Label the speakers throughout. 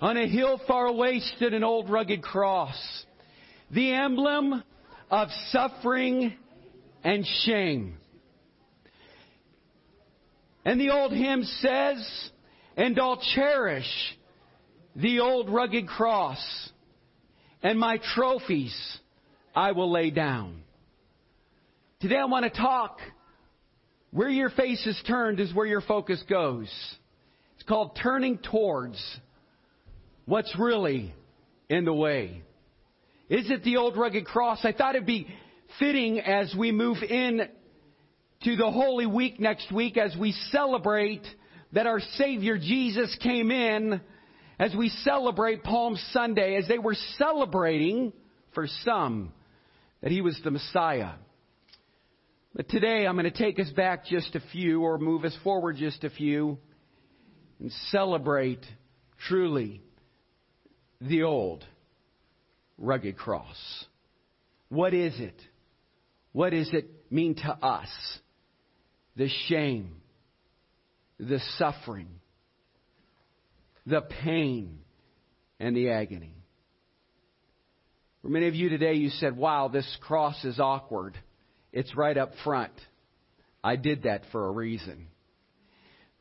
Speaker 1: On a hill far away stood an old rugged cross, the emblem of suffering and shame. And the old hymn says, and I'll cherish the old rugged cross and my trophies I will lay down. Today I want to talk where your face is turned is where your focus goes. It's called turning towards what's really in the way. Is it the old rugged cross? I thought it'd be fitting as we move in to the Holy Week next week as we celebrate that our Savior Jesus came in, as we celebrate Palm Sunday, as they were celebrating for some that He was the Messiah. But today I'm going to take us back just a few or move us forward just a few and celebrate truly the old rugged cross. What is it? What does it mean to us? The shame, the suffering, the pain, and the agony. For many of you today, you said, wow, this cross is awkward. It's right up front. I did that for a reason.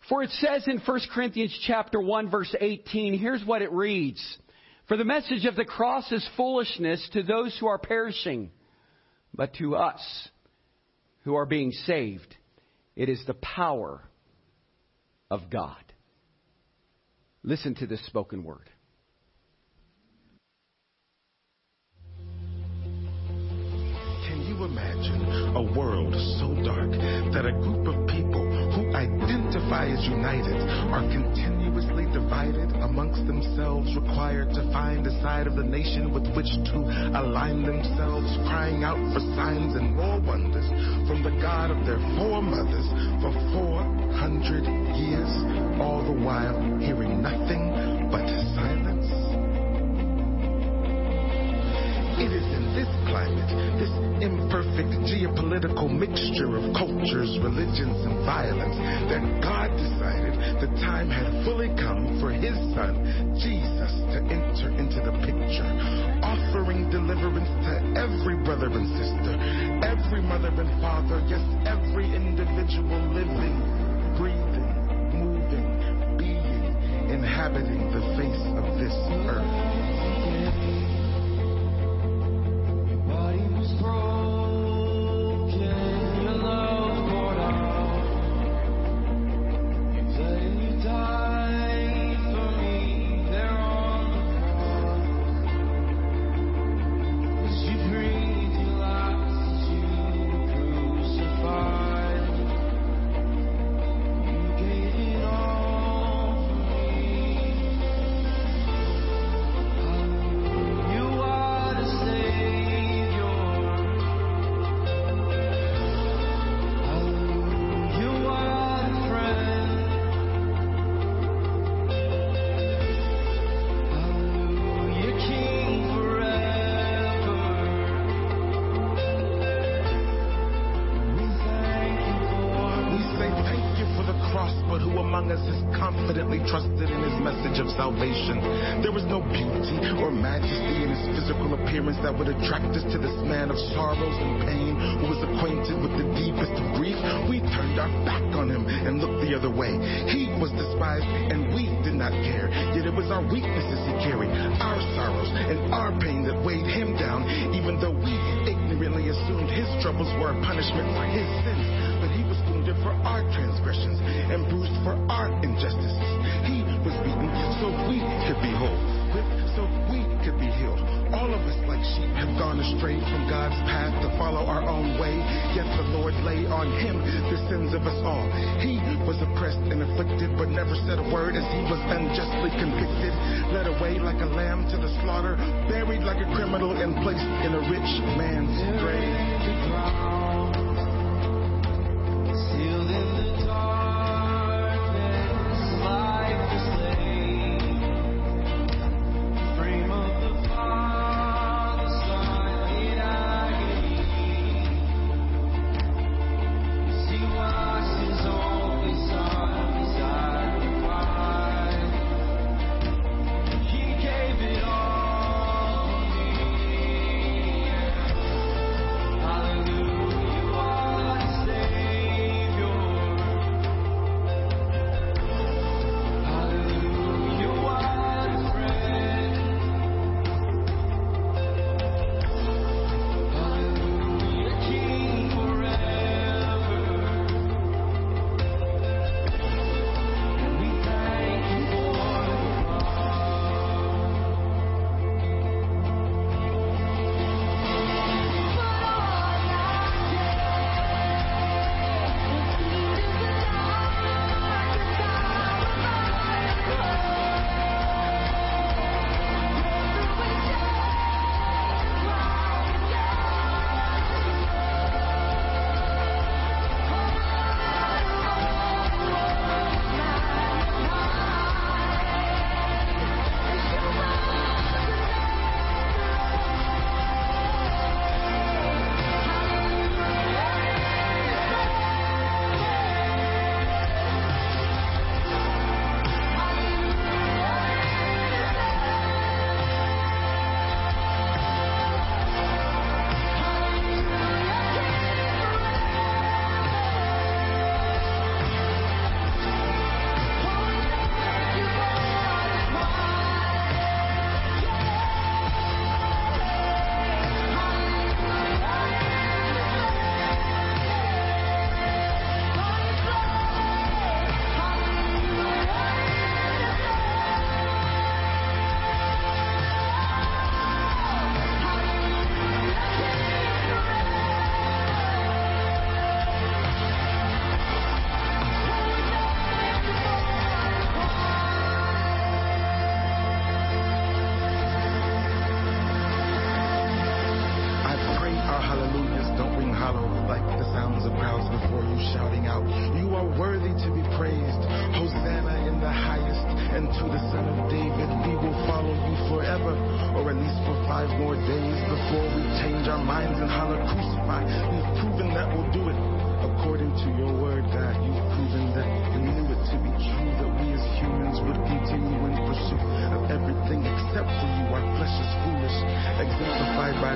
Speaker 1: For it says in 1 Corinthians chapter 1 verse 18, here's what it reads. For the message of the cross is foolishness to those who are perishing, but to us who are being saved, it is the power of God. Listen to this spoken word.
Speaker 2: Imagine a world so dark that a group of people who identify as united are continuously divided amongst themselves, required to find a side of the nation with which to align themselves, crying out for signs and more wonders from the God of their foremothers for 400 years, all the while hearing nothing but this climate, this imperfect geopolitical mixture of cultures, religions, and violence, that God decided the time had fully come for His Son, Jesus, to enter into the picture, offering deliverance to every brother and sister, every mother and father, yes, every individual living, breathing, moving, being, inhabiting the face of this earth. We trusted in his message of salvation? There was no beauty or majesty in his physical appearance that would attract us to this man of sorrows and pain who was acquainted with the deepest grief. We turned our back on him and looked the other way. He was despised and we did not care. Yet it was our weaknesses he carried, our sorrows and our pain that weighed him down, even though we ignorantly assumed his troubles were a punishment for his sins. But he was wounded for our transgressions and bruised for our injustices. Gone astray from God's path to follow our own way. Yet the Lord lay on him the sins of us all. He was oppressed and afflicted, but never said a word as he was unjustly convicted. Led away like a lamb to the slaughter, buried like a criminal, and placed in a rich man's grave.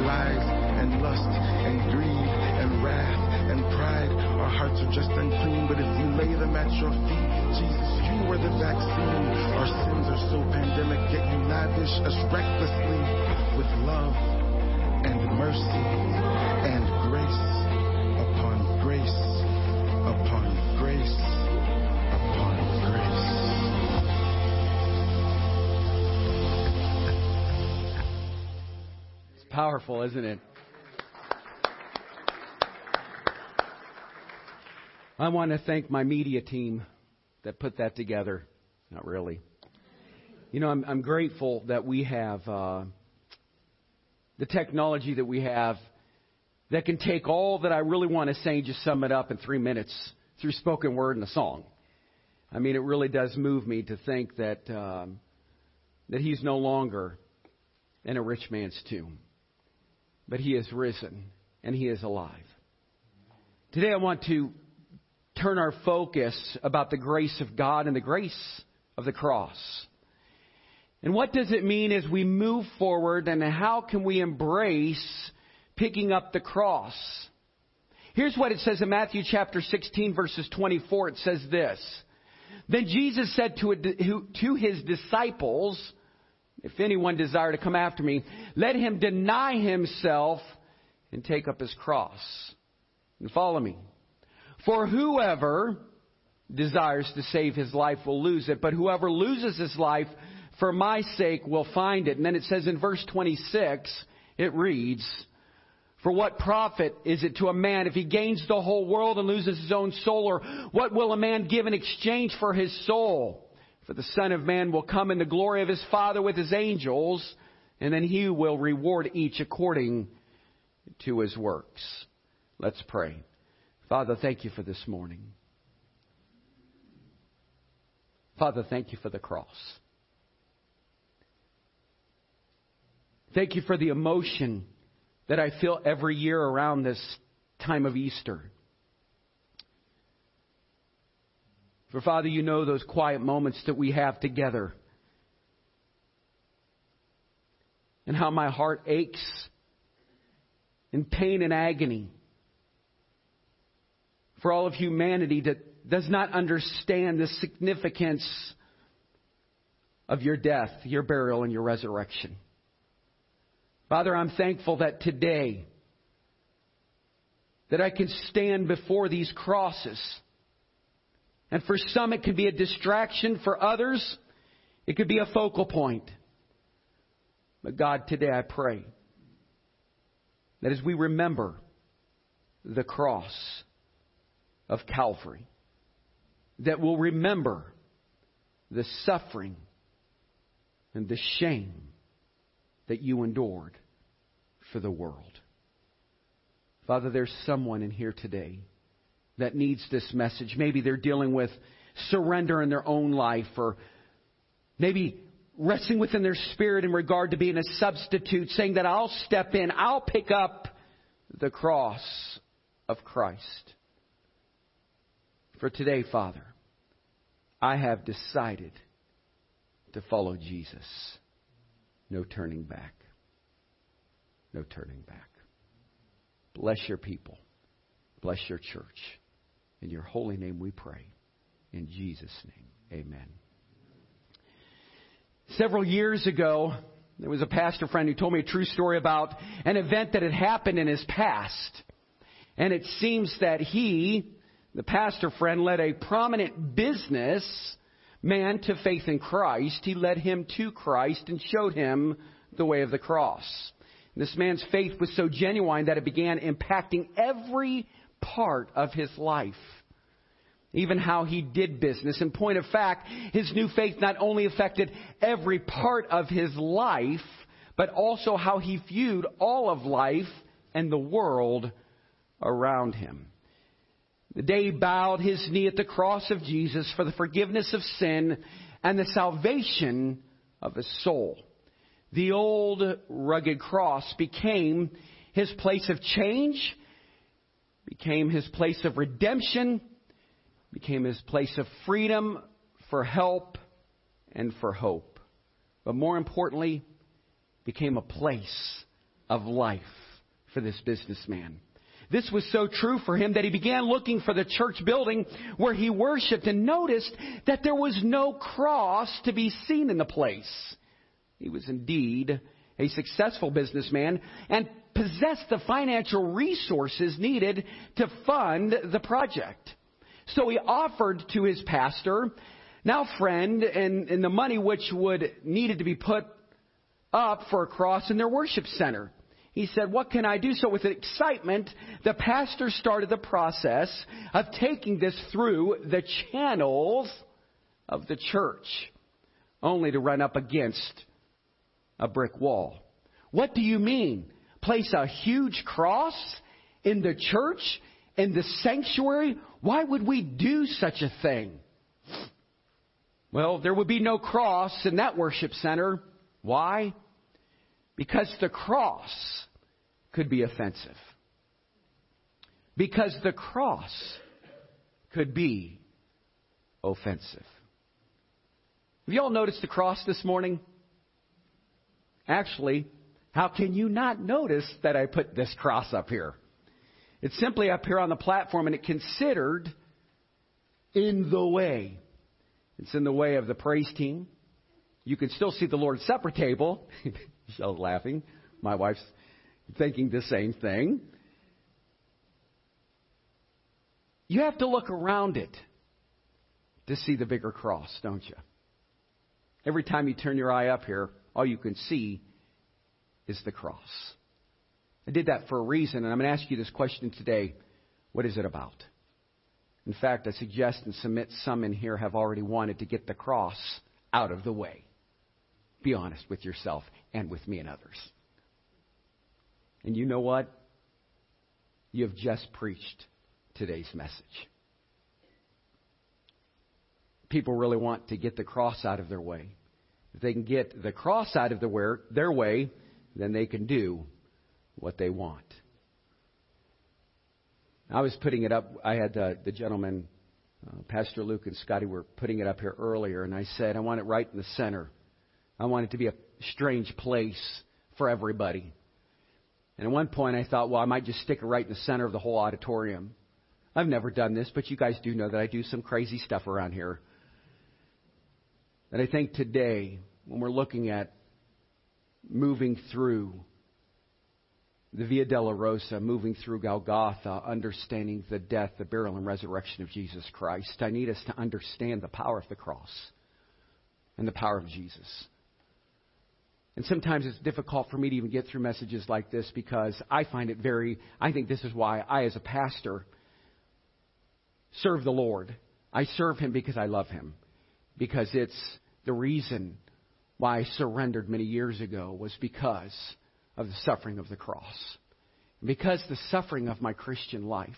Speaker 2: And lust and greed and wrath and pride. Our hearts are just unclean, but if you lay them at your feet, Jesus, you are the vaccine. Our sins are so pandemic, yet you lavish us recklessly with love and mercy and grace
Speaker 1: powerful, isn't it? I want to thank my media team that put that together. Not really. You know, I'm, I'm grateful that we have uh, the technology that we have that can take all that I really want to say and just sum it up in three minutes through spoken word and a song. I mean, it really does move me to think that um, that he's no longer in a rich man's tomb, but he is risen and he is alive. Today, I want to turn our focus about the grace of God and the grace of the cross. And what does it mean as we move forward and how can we embrace picking up the cross? Here's what it says in Matthew chapter 16 verses 24. It says this. Then Jesus said to, to his disciples, if anyone desire to come after me, let him deny himself and take up his cross and follow me. For whoever desires to save his life will lose it, but whoever loses his life for my sake will find it. And then it says in verse 26, it reads, For what profit is it to a man if he gains the whole world and loses his own soul? Or what will a man give in exchange for his soul? For the Son of Man will come in the glory of his Father with his angels, and then he will reward each according to his works. Let's pray. Father, thank you for this morning. Father, thank you for the cross. Thank you for the emotion that I feel every year around this time of Easter. For Father, you know those quiet moments that we have together. And how my heart aches in pain and agony for all of humanity that does not understand the significance of your death, your burial, and your resurrection. Father, I'm thankful that today that I can stand before these crosses. And for some it can be a distraction, for others it could be a focal point. But God, today I pray that as we remember the cross of Calvary, that we'll remember the suffering and the shame that you endured for the world. Father, there's someone in here today that needs this message. Maybe they're dealing with surrender in their own life or maybe wrestling within their spirit in regard to being a substitute, saying that I'll step in, I'll pick up the cross of Christ. For today, Father, I have decided to follow Jesus. No turning back. No turning back. Bless your people. Bless your church. In your holy name we pray. In Jesus' name, amen. Several years ago, there was a pastor friend who told me a true story about an event that had happened in his past. And it seems that he, the pastor friend, led a prominent business man to faith in Christ. He led him to Christ and showed him the way of the cross. This man's faith was so genuine that it began impacting every part of his life. Even how he did business. In point of fact, his new faith not only affected every part of his life, but also how he viewed all of life and the world around him. The day he bowed his knee at the cross of Jesus for the forgiveness of sin and the salvation of his soul. The old rugged cross became his place of change, became his place of redemption, became his place of freedom for help and for hope. But more importantly, became a place of life for this businessman. This was so true for him that he began looking for the church building where he worshiped and noticed that there was no cross to be seen in the place. He was indeed a successful businessman and possessed the financial resources needed to fund the project. So he offered to his pastor, now friend, and, and the money which would needed to be put up for a cross in their worship center. He said, What can I do? So, with excitement, the pastor started the process of taking this through the channels of the church, only to run up against a brick wall. What do you mean? Place a huge cross in the church, in the sanctuary? Why would we do such a thing? Well, there would be no cross in that worship center. Why? Because the cross could be offensive. Because the cross could be offensive. Have you all noticed the cross this morning? Actually, how can you not notice that I put this cross up here? It's simply up here on the platform and it considered in the way. It's in the way of the praise team. You can still see the Lord's Supper table. Michelle's laughing. My wife's thinking the same thing. You have to look around it to see the bigger cross, don't you? Every time you turn your eye up here, all you can see is the cross. I did that for a reason, and I'm going to ask you this question today. What is it about? In fact, I suggest and submit some in here have already wanted to get the cross out of the way. Be honest with yourself and with me and others. And you know what? You have just preached today's message. People really want to get the cross out of their way. If they can get the cross out of their, their way, then they can do what they want. I was putting it up. I had uh, the gentleman, uh, Pastor Luke and Scotty, were putting it up here earlier, and I said, I want it right in the center. I want it to be a strange place for everybody. And at one point, I thought, well, I might just stick it right in the center of the whole auditorium. I've never done this, but you guys do know that I do some crazy stuff around here. And I think today, when we're looking at moving through the Via Dolorosa, moving through Golgotha, understanding the death, the burial, and resurrection of Jesus Christ, I need us to understand the power of the cross and the power of Jesus. And sometimes it's difficult for me to even get through messages like this because I find it very, I think this is why I, as a pastor, serve the Lord. I serve Him because I love Him. Because it's the reason why I surrendered many years ago was because of the suffering of the cross. Because the suffering of my Christian life.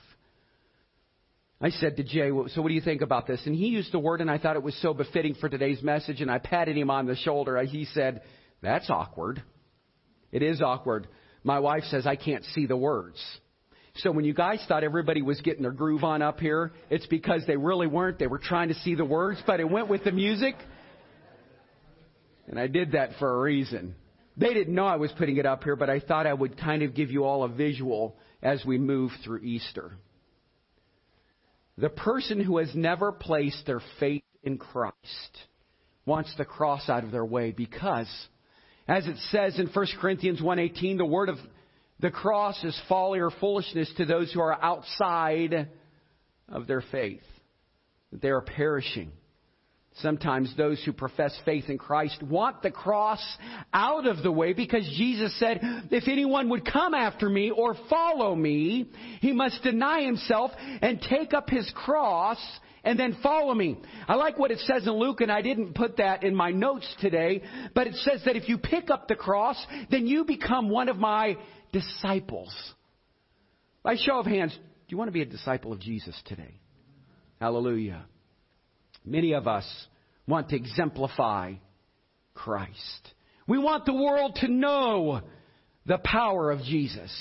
Speaker 1: I said to Jay, so what do you think about this? And he used the word, and I thought it was so befitting for today's message, and I patted him on the shoulder. He said, that's awkward. It is awkward. My wife says I can't see the words. So when you guys thought everybody was getting their groove on up here, it's because they really weren't. They were trying to see the words, but it went with the music. And I did that for a reason. They didn't know I was putting it up here, but I thought I would kind of give you all a visual as we move through Easter. The person who has never placed their faith in Christ wants the cross out of their way because as it says in 1 Corinthians 1:18, the word of the cross is folly or foolishness to those who are outside of their faith. They are perishing. Sometimes those who profess faith in Christ want the cross out of the way because Jesus said, if anyone would come after me or follow me, he must deny himself and take up his cross and then follow me. I like what it says in Luke, and I didn't put that in my notes today, but it says that if you pick up the cross, then you become one of my disciples. By show of hands, do you want to be a disciple of Jesus today? Hallelujah. Many of us want to exemplify Christ. We want the world to know the power of Jesus.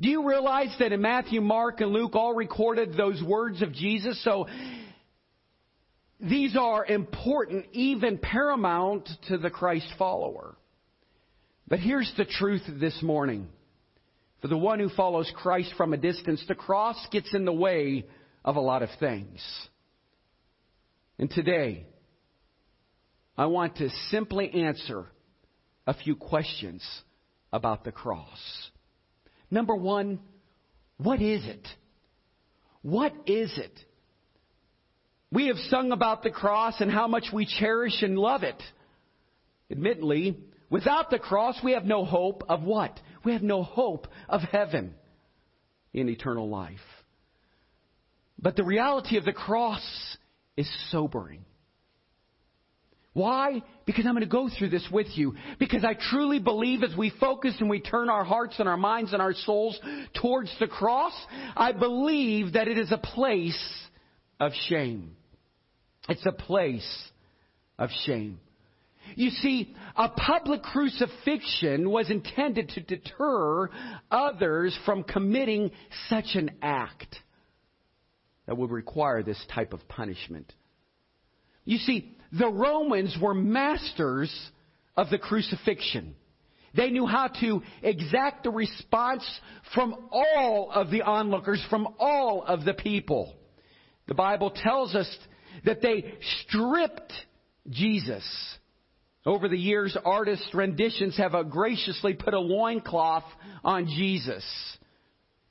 Speaker 1: Do you realize that in Matthew, Mark, and Luke all recorded those words of Jesus? So these are important, even paramount to the Christ follower. But here's the truth this morning. For the one who follows Christ from a distance, the cross gets in the way of a lot of things. And today, I want to simply answer a few questions about the cross. Number one, what is it? What is it? We have sung about the cross and how much we cherish and love it. Admittedly, without the cross, we have no hope of what? We have no hope of heaven in eternal life. But the reality of the cross is sobering. Why? Because I'm going to go through this with you. Because I truly believe as we focus and we turn our hearts and our minds and our souls towards the cross, I believe that it is a place of shame. It's a place of shame. You see, a public crucifixion was intended to deter others from committing such an act that would require this type of punishment. You see, the Romans were masters of the crucifixion. They knew how to exact a response from all of the onlookers, from all of the people. The Bible tells us that they stripped Jesus. Over the years, artists' renditions have graciously put a loincloth on Jesus.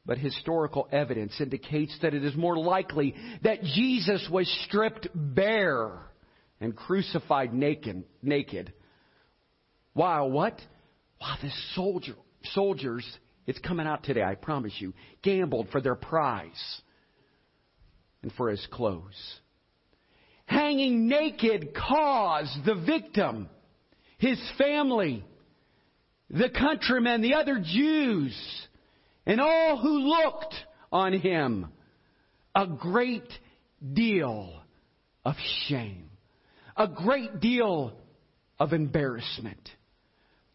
Speaker 1: But historical evidence indicates that it is more likely that Jesus was stripped bare and crucified naked. naked. While what? While the soldier, soldiers, it's coming out today, I promise you, gambled for their prize and for his clothes. Hanging naked caused the victim, his family, the countrymen, the other Jews, and all who looked on him a great deal of shame, a great deal of embarrassment.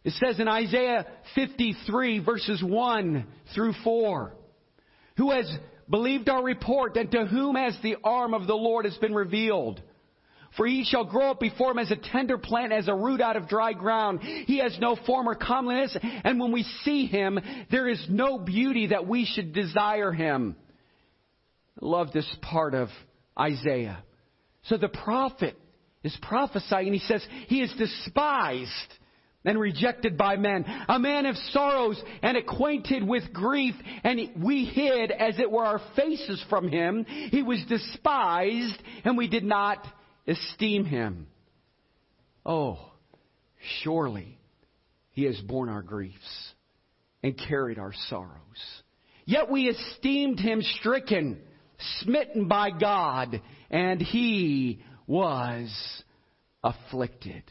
Speaker 1: It says in Isaiah 53 verses 1 through 4, who has believed our report, and to whom has the arm of the Lord has been revealed. For he shall grow up before him as a tender plant, as a root out of dry ground. He has no form or comeliness, and when we see him, there is no beauty that we should desire him. I love this part of Isaiah. So the prophet is prophesying, and he says, He is despised and rejected by men, a man of sorrows and acquainted with grief, and we hid as it were our faces from him. He was despised, and we did not esteem him. Oh, surely he has borne our griefs and carried our sorrows. Yet we esteemed him stricken, smitten by God, and he was afflicted.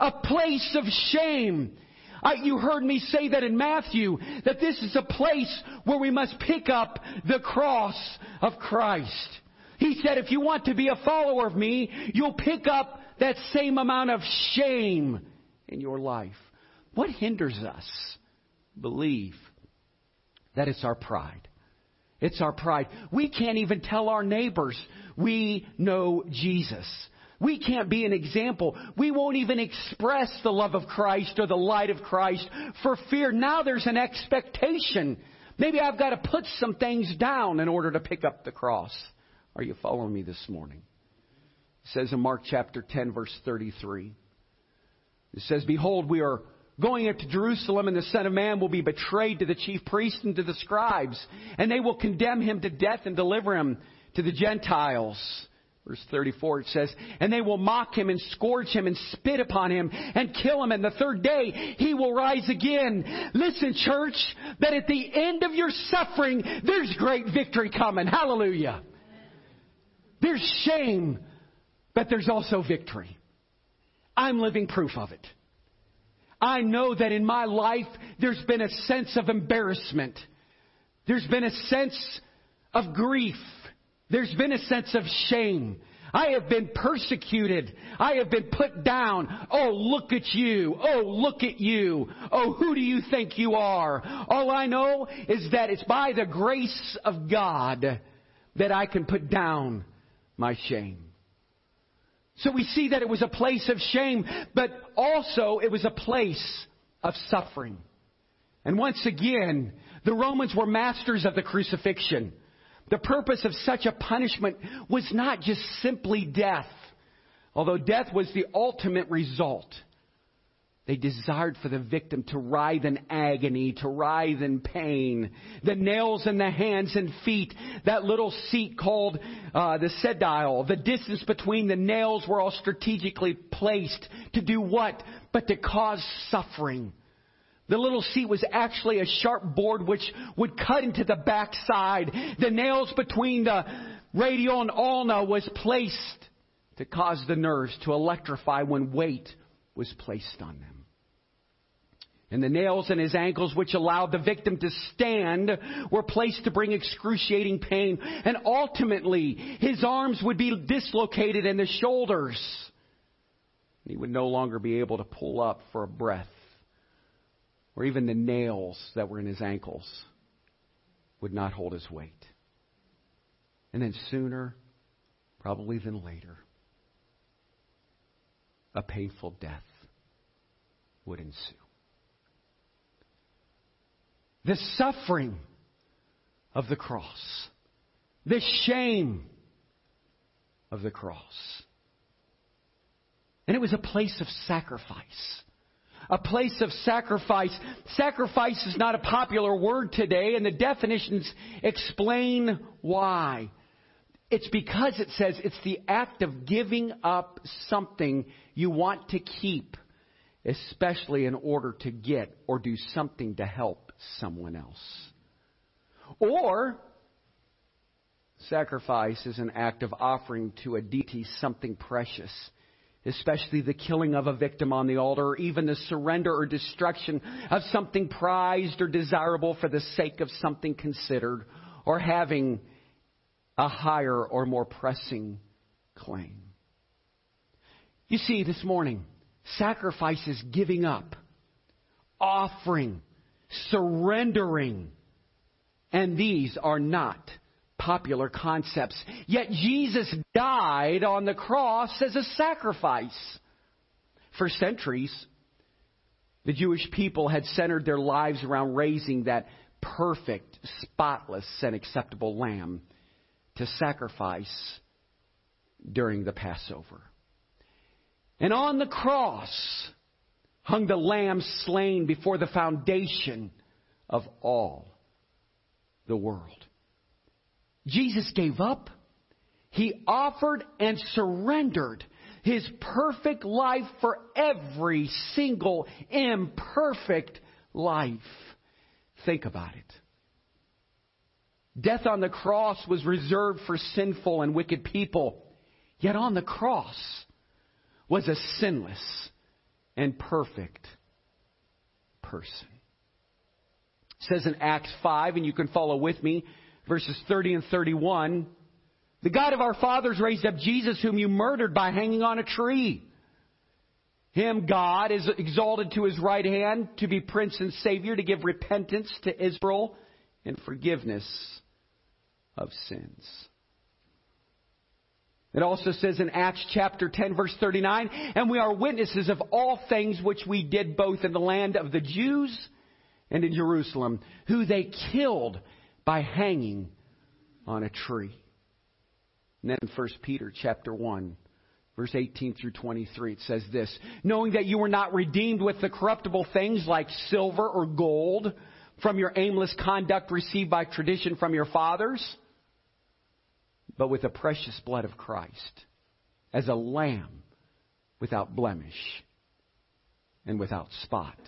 Speaker 1: A place of shame. You heard me say that in Matthew, that this is a place where we must pick up the cross of Christ. He said, if you want to be a follower of me, you'll pick up that same amount of shame in your life. What hinders us? Believe that it's our pride. It's our pride. We can't even tell our neighbors we know Jesus. We can't be an example. We won't even express the love of Christ or the light of Christ for fear. Now there's an expectation. Maybe I've got to put some things down in order to pick up the cross. Are you following me this morning? It says in Mark chapter 10, verse 33. It says, Behold, we are going up to Jerusalem, and the Son of Man will be betrayed to the chief priests and to the scribes, and they will condemn him to death and deliver him to the Gentiles. Verse 34 it says, And they will mock him and scourge him and spit upon him and kill him, and the third day he will rise again. Listen, church, that at the end of your suffering, there's great victory coming. Hallelujah. There's shame, but there's also victory. I'm living proof of it. I know that in my life there's been a sense of embarrassment. There's been a sense of grief. There's been a sense of shame. I have been persecuted. I have been put down. Oh, look at you. Oh, look at you. Oh, who do you think you are? All I know is that it's by the grace of God that I can put down my shame. So we see that it was a place of shame, but also it was a place of suffering. And once again, the Romans were masters of the crucifixion. The purpose of such a punishment was not just simply death, although death was the ultimate result. They desired for the victim to writhe in agony, to writhe in pain. The nails in the hands and feet, that little seat called uh, the sedile, the distance between the nails were all strategically placed to do what? But to cause suffering. The little seat was actually a sharp board which would cut into the backside. The nails between the radial and ulna was placed to cause the nerves to electrify when weight was placed on them. And the nails in his ankles, which allowed the victim to stand, were placed to bring excruciating pain. And ultimately, his arms would be dislocated and the shoulders. He would no longer be able to pull up for a breath or even the nails that were in his ankles would not hold his weight. And then sooner, probably than later, a painful death would ensue. The suffering of the cross, the shame of the cross. And it was a place of sacrifice a place of sacrifice. Sacrifice is not a popular word today, and the definitions explain why. It's because it says it's the act of giving up something you want to keep, especially in order to get or do something to help someone else. Or, sacrifice is an act of offering to a deity something precious especially the killing of a victim on the altar, or even the surrender or destruction of something prized or desirable for the sake of something considered, or having a higher or more pressing claim. You see, this morning, sacrifice is giving up, offering, surrendering, and these are not popular concepts. Yet Jesus died on the cross as a sacrifice. For centuries, the Jewish people had centered their lives around raising that perfect, spotless, and acceptable lamb to sacrifice during the Passover. And on the cross hung the lamb slain before the foundation of all the world. Jesus gave up. He offered and surrendered his perfect life for every single imperfect life. Think about it. Death on the cross was reserved for sinful and wicked people. Yet on the cross was a sinless and perfect person. It says in Acts 5, and you can follow with me, verses 30 and 31. The God of our fathers raised up Jesus, whom you murdered by hanging on a tree. Him, God, is exalted to his right hand to be Prince and Savior, to give repentance to Israel and forgiveness of sins. It also says in Acts chapter 10 verse 39, and we are witnesses of all things which we did both in the land of the Jews and in Jerusalem, who they killed by hanging on a tree. And then in 1 Peter chapter 1, verse 18 through 23, it says this, knowing that you were not redeemed with the corruptible things like silver or gold from your aimless conduct received by tradition from your fathers, but with the precious blood of Christ as a lamb without blemish and without spot.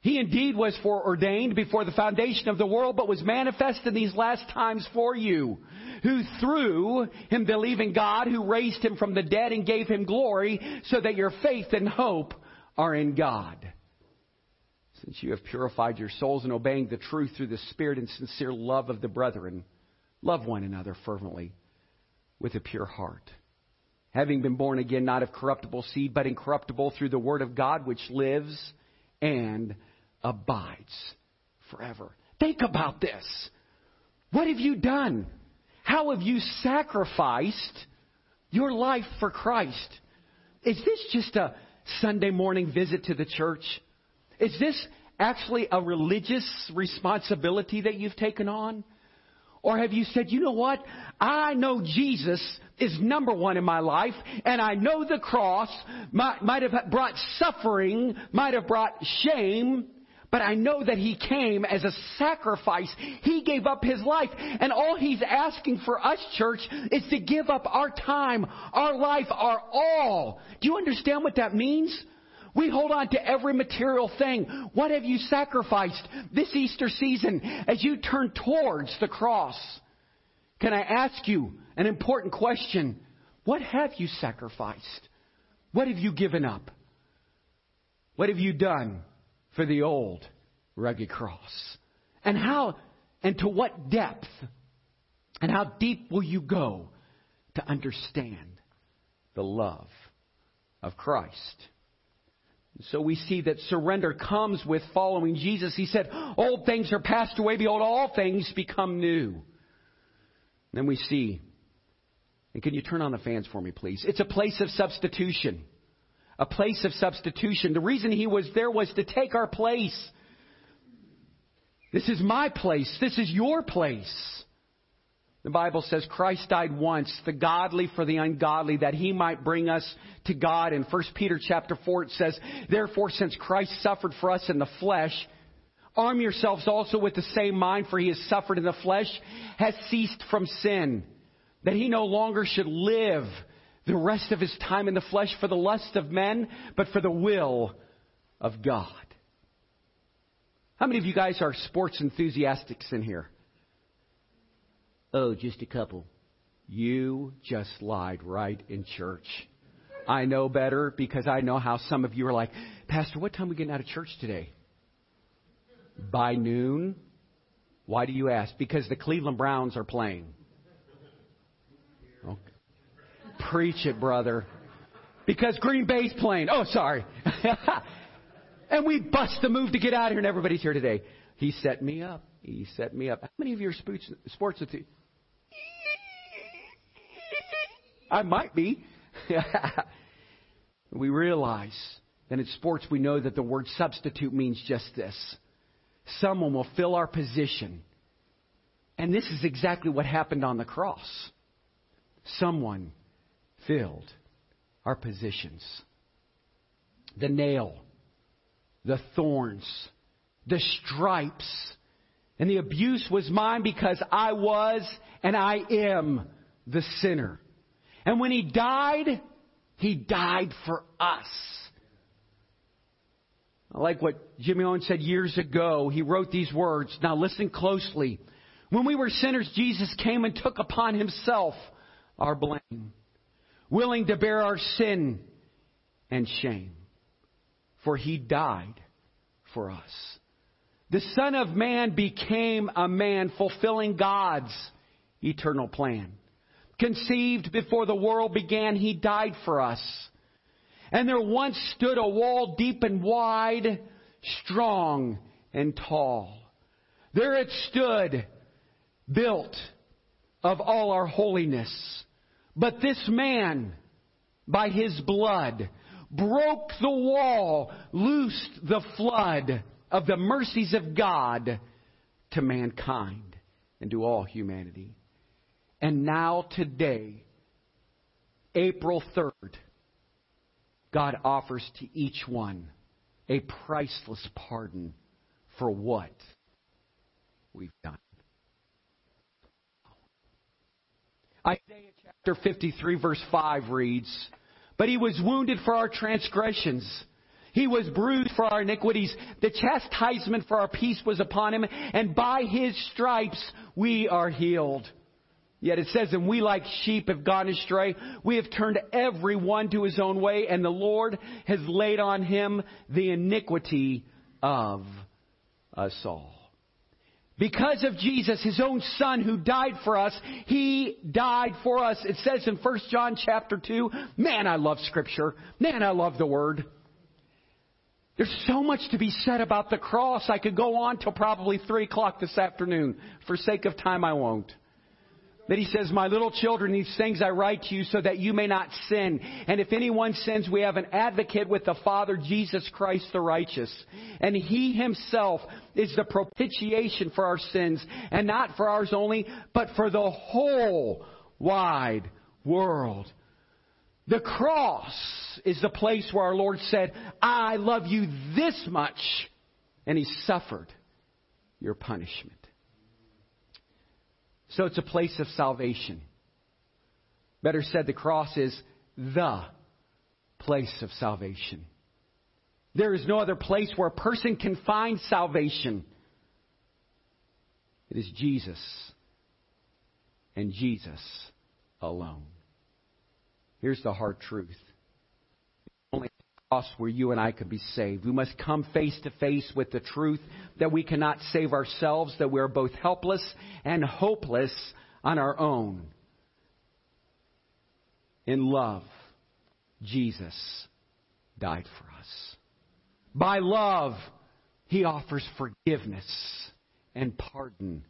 Speaker 1: He indeed was foreordained before the foundation of the world, but was manifest in these last times for you, who through him believe in God, who raised him from the dead and gave him glory, so that your faith and hope are in God. Since you have purified your souls in obeying the truth through the spirit and sincere love of the brethren, Love one another fervently with a pure heart. Having been born again, not of corruptible seed, but incorruptible through the word of God, which lives and abides forever. Think about this. What have you done? How have you sacrificed your life for Christ? Is this just a Sunday morning visit to the church? Is this actually a religious responsibility that you've taken on? Or have you said, you know what? I know Jesus is number one in my life, and I know the cross might, might have brought suffering, might have brought shame, but I know that He came as a sacrifice. He gave up His life. And all He's asking for us, church, is to give up our time, our life, our all. Do you understand what that means? We hold on to every material thing. What have you sacrificed this Easter season as you turn towards the cross? Can I ask you an important question? What have you sacrificed? What have you given up? What have you done for the old rugged cross? And how and to what depth and how deep will you go to understand the love of Christ? So we see that surrender comes with following Jesus. He said, Old things are passed away, behold, all things become new. then we see, and can you turn on the fans for me, please? It's a place of substitution. A place of substitution. The reason he was there was to take our place. This is my place. This is your place. The Bible says Christ died once, the godly for the ungodly, that he might bring us to God. In 1 Peter chapter 4 it says, Therefore, since Christ suffered for us in the flesh, arm yourselves also with the same mind, for he has suffered in the flesh, has ceased from sin, that he no longer should live the rest of his time in the flesh for the lust of men, but for the will of God. How many of you guys are sports enthusiasts in here? Oh, just a couple. You just lied right in church. I know better because I know how some of you are like, Pastor, what time are we getting out of church today? By noon. Why do you ask? Because the Cleveland Browns are playing. Okay. Preach it, brother. Because Green Bay's playing. Oh, sorry. and we bust the move to get out of here, and everybody's here today. He set me up. He set me up. How many of you are sports, sports I might be. we realize that in sports we know that the word substitute means just this. Someone will fill our position. And this is exactly what happened on the cross. Someone filled our positions. The nail, the thorns, the stripes, and the abuse was mine because I was and I am the sinner. And when he died, he died for us. I like what Jimmy Owen said years ago. He wrote these words. Now listen closely. When we were sinners, Jesus came and took upon himself our blame, willing to bear our sin and shame. For he died for us. The Son of Man became a man fulfilling God's eternal plan conceived before the world began, he died for us. And there once stood a wall deep and wide, strong and tall. There it stood, built of all our holiness. But this man, by his blood, broke the wall, loosed the flood of the mercies of God to mankind and to all humanity. And now, today, April 3rd, God offers to each one a priceless pardon for what we've done. Isaiah chapter 53, verse 5 reads, But he was wounded for our transgressions. He was bruised for our iniquities. The chastisement for our peace was upon him, and by his stripes we are healed. Yet it says, and we like sheep have gone astray. We have turned every one to his own way, and the Lord has laid on him the iniquity of us all. Because of Jesus, his own son who died for us, he died for us. It says in 1 John chapter 2, man, I love scripture. Man, I love the word. There's so much to be said about the cross. I could go on till probably 3 o'clock this afternoon. For sake of time, I won't. That he says, My little children, these things I write to you so that you may not sin. And if anyone sins, we have an advocate with the Father, Jesus Christ the righteous. And he himself is the propitiation for our sins, and not for ours only, but for the whole wide world. The cross is the place where our Lord said, I love you this much. And he suffered your punishment. So it's a place of salvation. Better said, the cross is the place of salvation. There is no other place where a person can find salvation. It is Jesus and Jesus alone. Here's the hard truth. Cross where you and I could be saved. We must come face to face with the truth that we cannot save ourselves, that we are both helpless and hopeless on our own. In love, Jesus died for us. By love, He offers forgiveness and pardon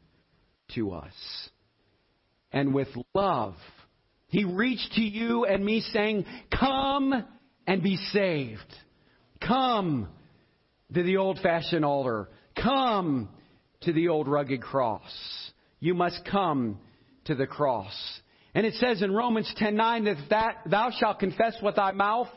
Speaker 1: to us. And with love, He reached to you and me saying, Come and be saved. Come to the old fashioned altar. Come to the old rugged cross. You must come to the cross. And it says in Romans 10:9 that, that thou shalt confess with thy mouth,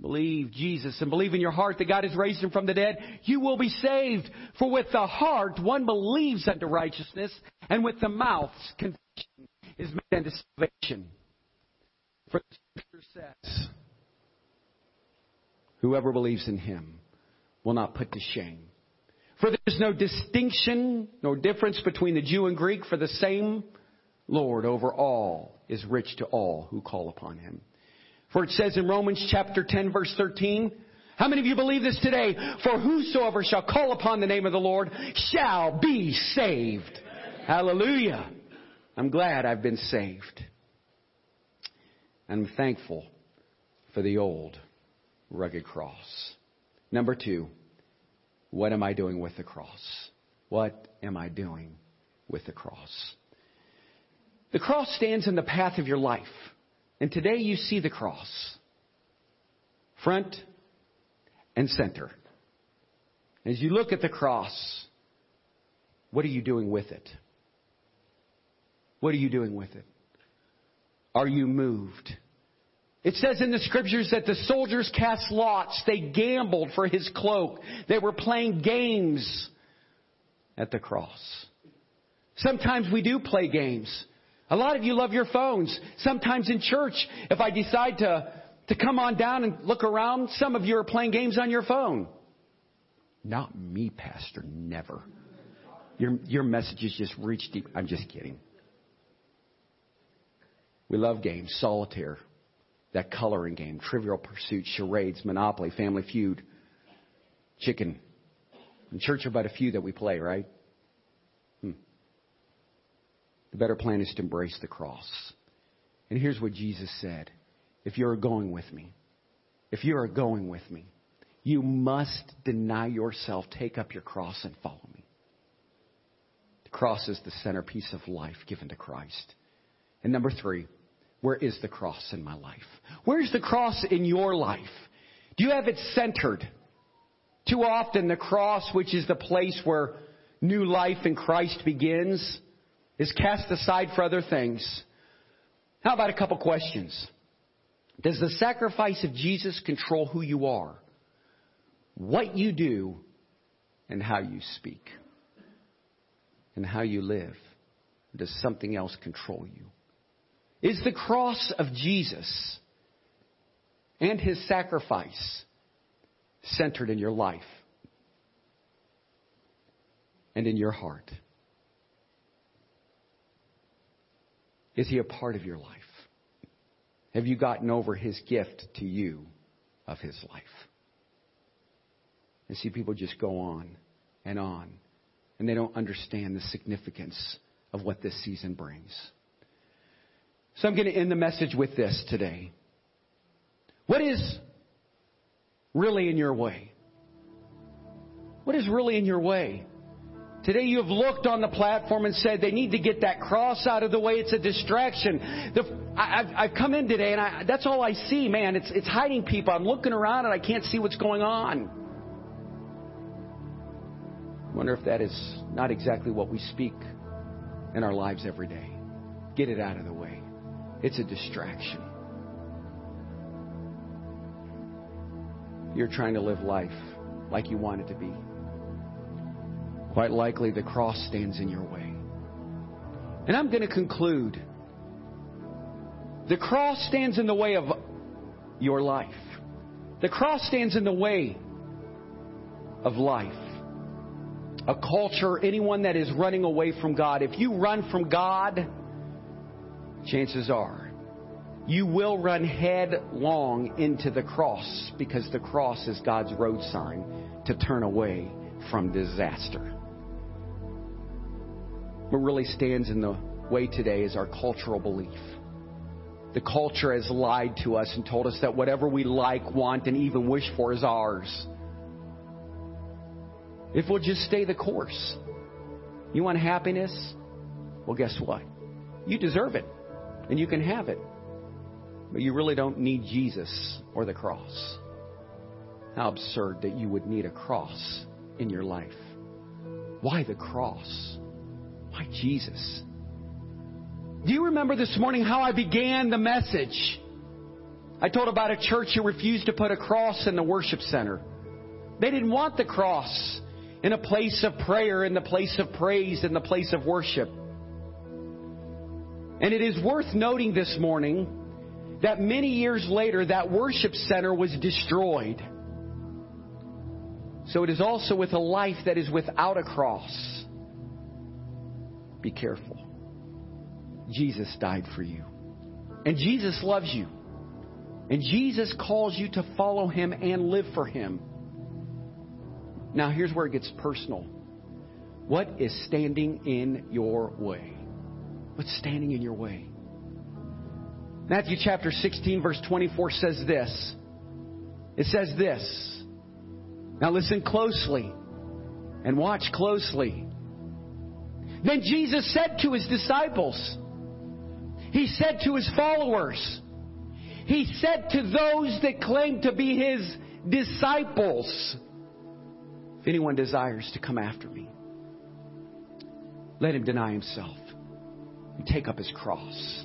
Speaker 1: believe Jesus, and believe in your heart that God has raised him from the dead, you will be saved. For with the heart one believes unto righteousness, and with the mouth confession is made unto salvation. For the scripture says, Whoever believes in him will not put to shame. For there is no distinction nor difference between the Jew and Greek, for the same Lord over all is rich to all who call upon him. For it says in Romans chapter 10 verse 13, how many of you believe this today? For whosoever shall call upon the name of the Lord shall be saved. Hallelujah. I'm glad I've been saved. I'm thankful for the old rugged cross. Number two, what am I doing with the cross? What am I doing with the cross? The cross stands in the path of your life. And today you see the cross. Front and center. As you look at the cross, what are you doing with it? What are you doing with it? Are you moved? It says in the scriptures that the soldiers cast lots. They gambled for his cloak. They were playing games at the cross. Sometimes we do play games. A lot of you love your phones. Sometimes in church, if I decide to, to come on down and look around, some of you are playing games on your phone. Not me, Pastor. Never. Your, your messages just reach deep. I'm just kidding. We love games. Solitaire that coloring game, Trivial Pursuit, charades, Monopoly, Family Feud, Chicken. In church are but a few that we play, right? Hmm. The better plan is to embrace the cross. And here's what Jesus said If you're going with me, if you are going with me, you must deny yourself, take up your cross, and follow me. The cross is the centerpiece of life given to Christ. And number three, where is the cross in my life? Where's the cross in your life? Do you have it centered? Too often, the cross, which is the place where new life in Christ begins, is cast aside for other things. How about a couple questions? Does the sacrifice of Jesus control who you are, what you do, and how you speak, and how you live? Does something else control you? Is the cross of Jesus and his sacrifice centered in your life and in your heart? Is he a part of your life? Have you gotten over his gift to you of his life? And see people just go on and on and they don't understand the significance of what this season brings. So I'm going to end the message with this today. What is really in your way? What is really in your way? Today you have looked on the platform and said they need to get that cross out of the way. It's a distraction. The, I, have I've come in today and I, that's all I see, man. It's, it's hiding people. I'm looking around and I can't see what's going on. I wonder if that is not exactly what we speak in our lives every day. Get it out of the way. It's a distraction. You're trying to live life like you want it to be. Quite likely the cross stands in your way. And I'm going to conclude. The cross stands in the way of your life. The cross stands in the way of life. A culture, anyone that is running away from God. If you run from God, chances are you will run headlong into the cross because the cross is God's road sign to turn away from disaster. What really stands in the way today is our cultural belief. The culture has lied to us and told us that whatever we like, want, and even wish for is ours. If we'll just stay the course. You want happiness? Well, guess what? You deserve it, and you can have it. But you really don't need Jesus or the cross. How absurd that you would need a cross in your life. Why the cross? Why Jesus? Do you remember this morning how I began the message? I told about a church who refused to put a cross in the worship center. They didn't want the cross in a place of prayer, in the place of praise, in the place of worship. And it is worth noting this morning that many years later, that worship center was destroyed. So it is also with a life that is without a cross. Be careful. Jesus died for you. And Jesus loves you. And Jesus calls you to follow him and live for him. Now, here's where it gets personal. What is standing in your way? What's standing in your way? Matthew chapter 16, verse 24 says this. It says this. Now, listen closely and watch closely. Then Jesus said to his disciples, He said to his followers, He said to those that claim to be His disciples, If anyone desires to come after me, let him deny himself and take up his cross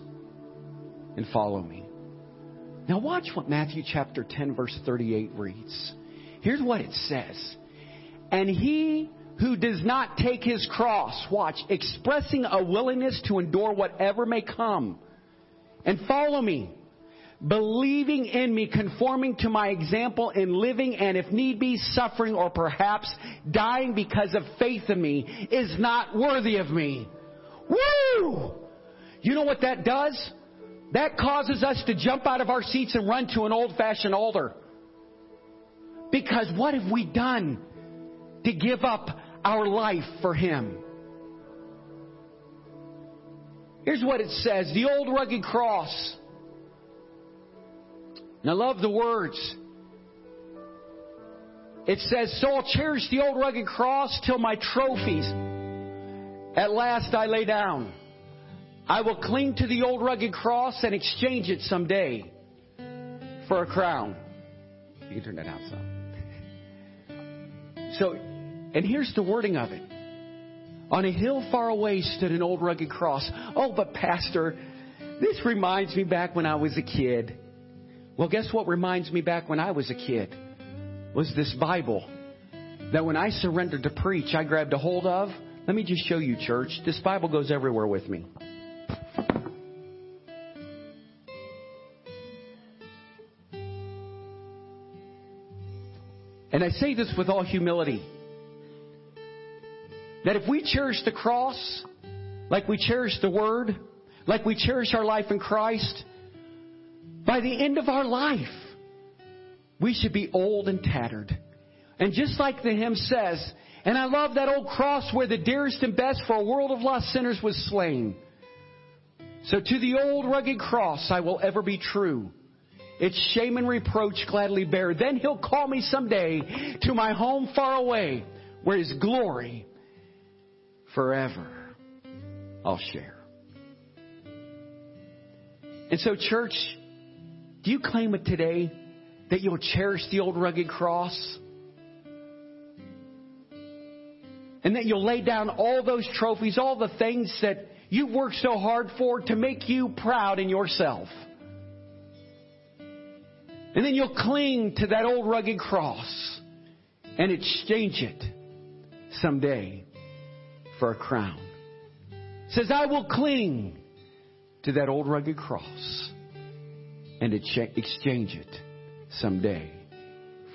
Speaker 1: and follow me. Now, watch what Matthew chapter 10, verse 38 reads. Here's what it says. And he who does not take his cross, watch, expressing a willingness to endure whatever may come, and follow me, believing in me, conforming to my example in living, and if need be, suffering or perhaps dying because of faith in me, is not worthy of me. Woo! You know what that does? That causes us to jump out of our seats and run to an old fashioned altar. Because what have we done to give up our life for Him? Here's what it says the old rugged cross. And I love the words. It says, So I'll cherish the old rugged cross till my trophies at last I lay down. I will cling to the old rugged cross and exchange it someday for a crown. You can turn that out some. So, and here's the wording of it. On a hill far away stood an old rugged cross. Oh, but Pastor, this reminds me back when I was a kid. Well, guess what reminds me back when I was a kid? Was this Bible that when I surrendered to preach, I grabbed a hold of. Let me just show you, church. This Bible goes everywhere with me. And I say this with all humility that if we cherish the cross like we cherish the Word, like we cherish our life in Christ, by the end of our life, we should be old and tattered. And just like the hymn says, And I love that old cross where the dearest and best for a world of lost sinners was slain. So to the old rugged cross I will ever be true. Its shame and reproach gladly bear. Then he'll call me someday to my home far away where his glory forever I'll share. And so church, do you claim it today that you'll cherish the old rugged cross? And that you'll lay down all those trophies, all the things that you've worked so hard for to make you proud in yourself. And then you'll cling to that old rugged cross and exchange it someday for a crown. It says, I will cling to that old rugged cross and exchange it someday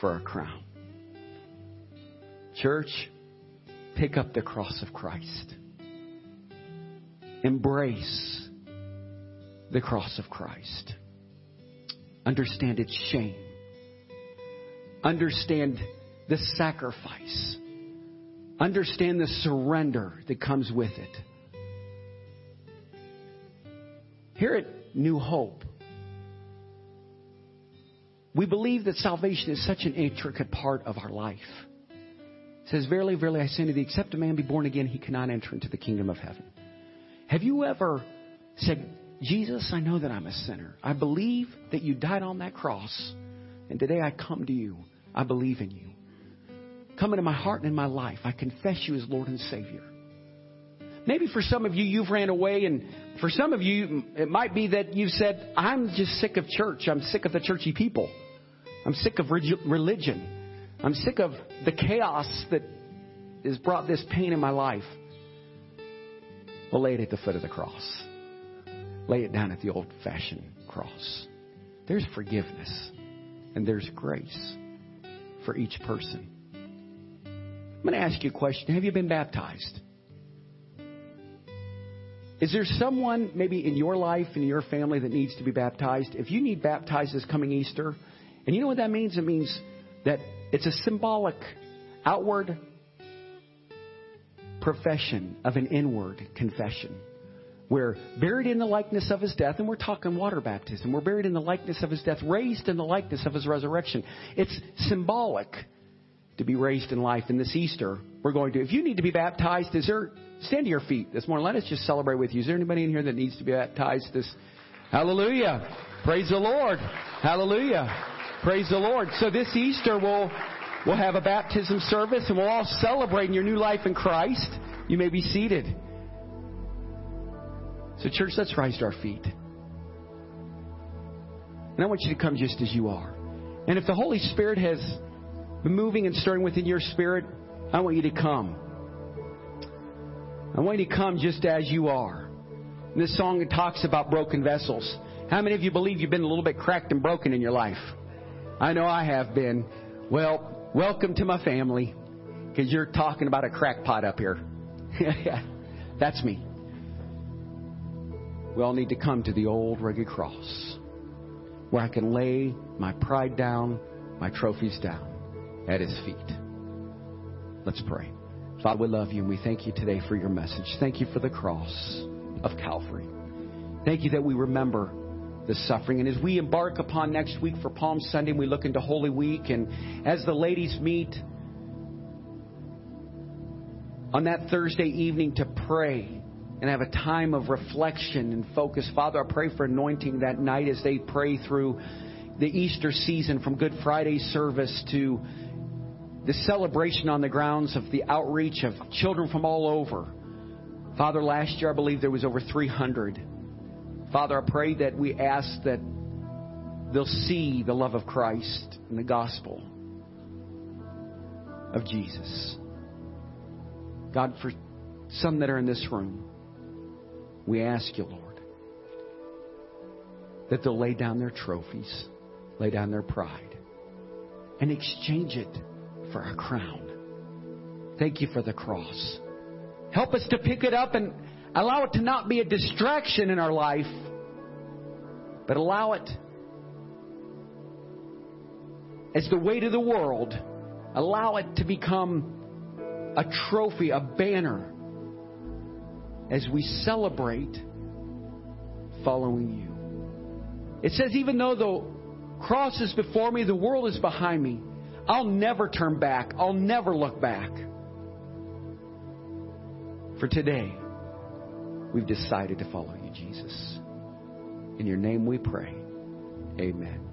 Speaker 1: for a crown. Church, pick up the cross of Christ. Embrace the cross of Christ. Understand its shame. Understand the sacrifice. Understand the surrender that comes with it. Here at New Hope, we believe that salvation is such an intricate part of our life. Says, Verily, verily, I say to thee, except a man be born again, he cannot enter into the kingdom of heaven. Have you ever said, Jesus, I know that I'm a sinner. I believe that you died on that cross, and today I come to you. I believe in you. Come into my heart and in my life. I confess you as Lord and Savior. Maybe for some of you, you've ran away, and for some of you, it might be that you've said, I'm just sick of church. I'm sick of the churchy people. I'm sick of religion. I'm sick of the chaos that has brought this pain in my life. Well, lay it at the foot of the cross. Lay it down at the old fashioned cross. There's forgiveness and there's grace for each person. I'm going to ask you a question. Have you been baptized? Is there someone maybe in your life, in your family, that needs to be baptized? If you need baptized this coming Easter, and you know what that means? It means that it's a symbolic, outward profession of an inward confession. We're buried in the likeness of his death, and we're talking water baptism. We're buried in the likeness of his death, raised in the likeness of his resurrection. It's symbolic to be raised in life. In this Easter, we're going to. If you need to be baptized, is there stand to your feet this morning? Let us just celebrate with you. Is there anybody in here that needs to be baptized? This, Hallelujah! Praise the Lord! Hallelujah! Praise the Lord! So this Easter we'll we'll have a baptism service, and we'll all celebrate in your new life in Christ. You may be seated. So, church, let's rise to our feet. And I want you to come just as you are. And if the Holy Spirit has been moving and stirring within your spirit, I want you to come. I want you to come just as you are. In this song, talks about broken vessels. How many of you believe you've been a little bit cracked and broken in your life? I know I have been. Well, welcome to my family, because you're talking about a crackpot up here. That's me. We all need to come to the old rugged cross where I can lay my pride down, my trophies down at his feet. Let's pray. Father, we love you and we thank you today for your message. Thank you for the cross of Calvary. Thank you that we remember the suffering. And as we embark upon next week for Palm Sunday, we look into Holy Week, and as the ladies meet on that Thursday evening to pray and have a time of reflection and focus, Father, I pray for anointing that night as they pray through the Easter season from Good Friday service to the celebration on the grounds of the outreach of children from all over. Father, last year I believe there was over 300. Father, I pray that we ask that they'll see the love of Christ and the gospel of Jesus. God, for some that are in this room, we ask you, Lord, that they'll lay down their trophies, lay down their pride, and exchange it for a crown. Thank you for the cross. Help us to pick it up and allow it to not be a distraction in our life, but allow it as the weight of the world. Allow it to become a trophy, a banner as we celebrate following you. It says, even though the cross is before me, the world is behind me, I'll never turn back. I'll never look back. For today, we've decided to follow you, Jesus. In your name we pray. Amen.